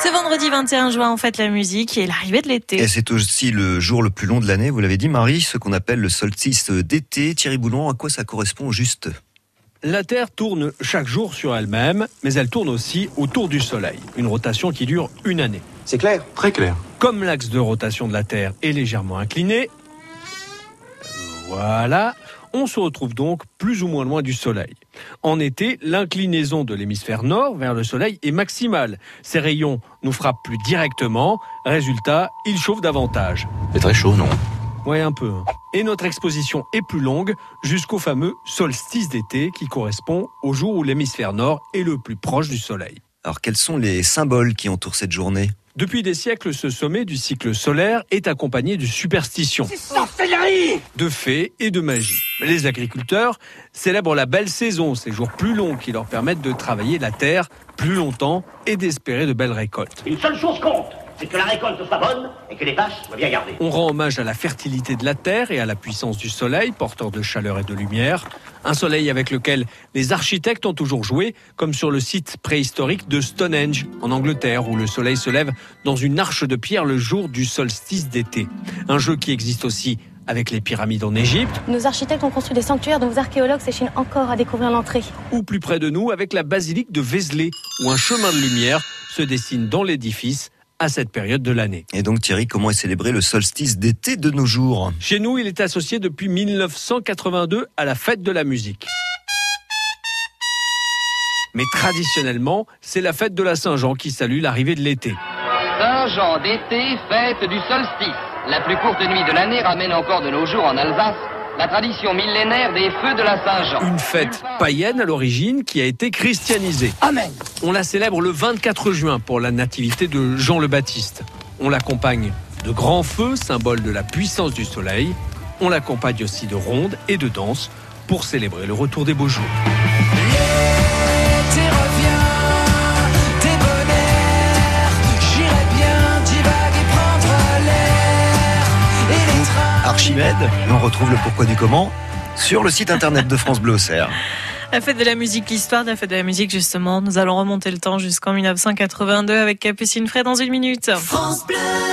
Ce vendredi 21 juin, on fête la musique et l'arrivée de l'été. Et c'est aussi le jour le plus long de l'année, vous l'avez dit Marie, ce qu'on appelle le solstice d'été. Thierry Boulon, à quoi ça correspond juste? La Terre tourne chaque jour sur elle-même, mais elle tourne aussi autour du Soleil. Une rotation qui dure une année. C'est clair? Très clair. Comme l'axe de rotation de la Terre est légèrement incliné, voilà, on se retrouve donc plus ou moins loin du Soleil. En été, l'inclinaison de l'hémisphère nord vers le Soleil est maximale. Ces rayons nous frappent plus directement. Résultat, ils chauffent davantage. C'est très chaud, non? Ouais, un peu. hein. Et notre exposition est plus longue jusqu'au fameux solstice d'été qui correspond au jour où l'hémisphère nord est le plus proche du Soleil. Alors quels sont les symboles qui entourent cette journée? Depuis des siècles, ce sommet du cycle solaire est accompagné de superstitions, de fées et de magie. Les agriculteurs célèbrent la belle saison, ces jours plus longs qui leur permettent de travailler la terre plus longtemps et d'espérer de belles récoltes. Une seule chose compte, c'est que la récolte soit bonne et que les vaches soient bien gardées. On rend hommage à la fertilité de la terre et à la puissance du soleil, porteur de chaleur et de lumière. Un soleil avec lequel les architectes ont toujours joué, comme sur le site préhistorique de Stonehenge, en Angleterre, où le soleil se lève dans une arche de pierre le jour du solstice d'été. Un jeu qui existe aussi avec les pyramides en Égypte, Nos architectes ont construit des sanctuaires dont vos archéologues s'échinent encore à découvrir l'entrée. ou plus près de nous avec la basilique de Vézelay, où un chemin de lumière se dessine dans l'édifice à cette période de l'année. Et donc Thierry, comment est célébré le solstice d'été de nos jours? Chez nous, il est associé depuis 1982 à la fête de la musique. Mais traditionnellement, c'est la fête de la Saint-Jean qui salue l'arrivée de l'été. Saint-Jean d'été, fête du solstice. La plus courte nuit de l'année ramène encore de nos jours en Alsace la tradition millénaire des feux de la Saint-Jean. Une fête païenne à l'origine qui a été christianisée. Amen. On la célèbre le 24 juin pour la nativité de Jean le Baptiste. On l'accompagne de grands feux, symbole de la puissance du soleil. On l'accompagne aussi de rondes et de danses pour célébrer le retour des beaux jours. Archimède, et on retrouve le pourquoi du comment sur le site internet de France Bleu Auxerre. La fête de la musique, l'histoire de la fête de la musique, justement. Nous allons remonter le temps jusqu'en 1982 avec Capucine Fray dans une minute.